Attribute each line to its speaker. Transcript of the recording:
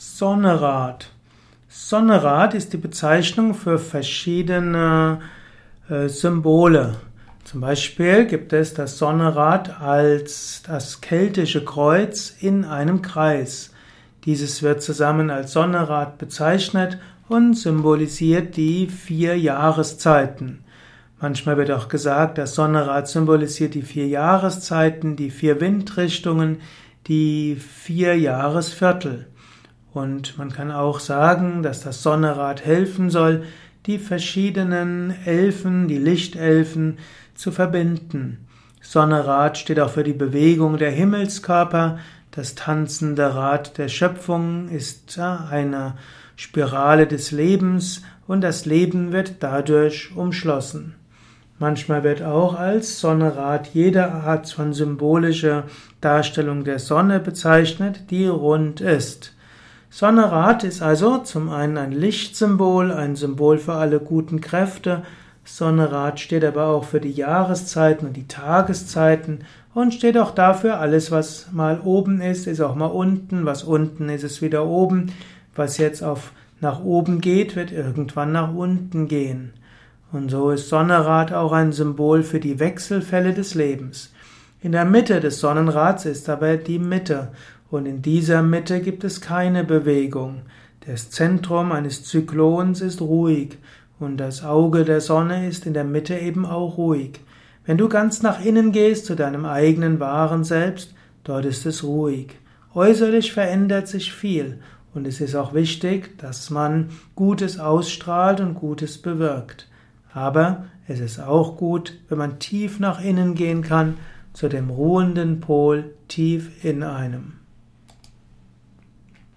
Speaker 1: Sonnerad. Sonnerad ist die Bezeichnung für verschiedene äh, Symbole. Zum Beispiel gibt es das Sonnerad als das keltische Kreuz in einem Kreis. Dieses wird zusammen als Sonnerad bezeichnet und symbolisiert die vier Jahreszeiten. Manchmal wird auch gesagt, das Sonnerad symbolisiert die vier Jahreszeiten, die vier Windrichtungen, die vier Jahresviertel. Und man kann auch sagen, dass das Sonnerad helfen soll, die verschiedenen Elfen, die Lichtelfen zu verbinden. Sonnerad steht auch für die Bewegung der Himmelskörper. Das tanzende Rad der Schöpfung ist eine Spirale des Lebens und das Leben wird dadurch umschlossen. Manchmal wird auch als Sonnerad jede Art von symbolischer Darstellung der Sonne bezeichnet, die rund ist. Sonnerad ist also zum einen ein Lichtsymbol, ein Symbol für alle guten Kräfte. Sonnerad steht aber auch für die Jahreszeiten und die Tageszeiten und steht auch dafür, alles was mal oben ist, ist auch mal unten, was unten ist, ist wieder oben. Was jetzt auf nach oben geht, wird irgendwann nach unten gehen. Und so ist Sonnenrad auch ein Symbol für die Wechselfälle des Lebens. In der Mitte des Sonnenrads ist aber die Mitte, und in dieser Mitte gibt es keine Bewegung. Das Zentrum eines Zyklons ist ruhig, und das Auge der Sonne ist in der Mitte eben auch ruhig. Wenn du ganz nach innen gehst zu deinem eigenen wahren Selbst, dort ist es ruhig. Äußerlich verändert sich viel, und es ist auch wichtig, dass man Gutes ausstrahlt und Gutes bewirkt. Aber es ist auch gut, wenn man tief nach innen gehen kann, zu dem ruhenden Pol tief in einem.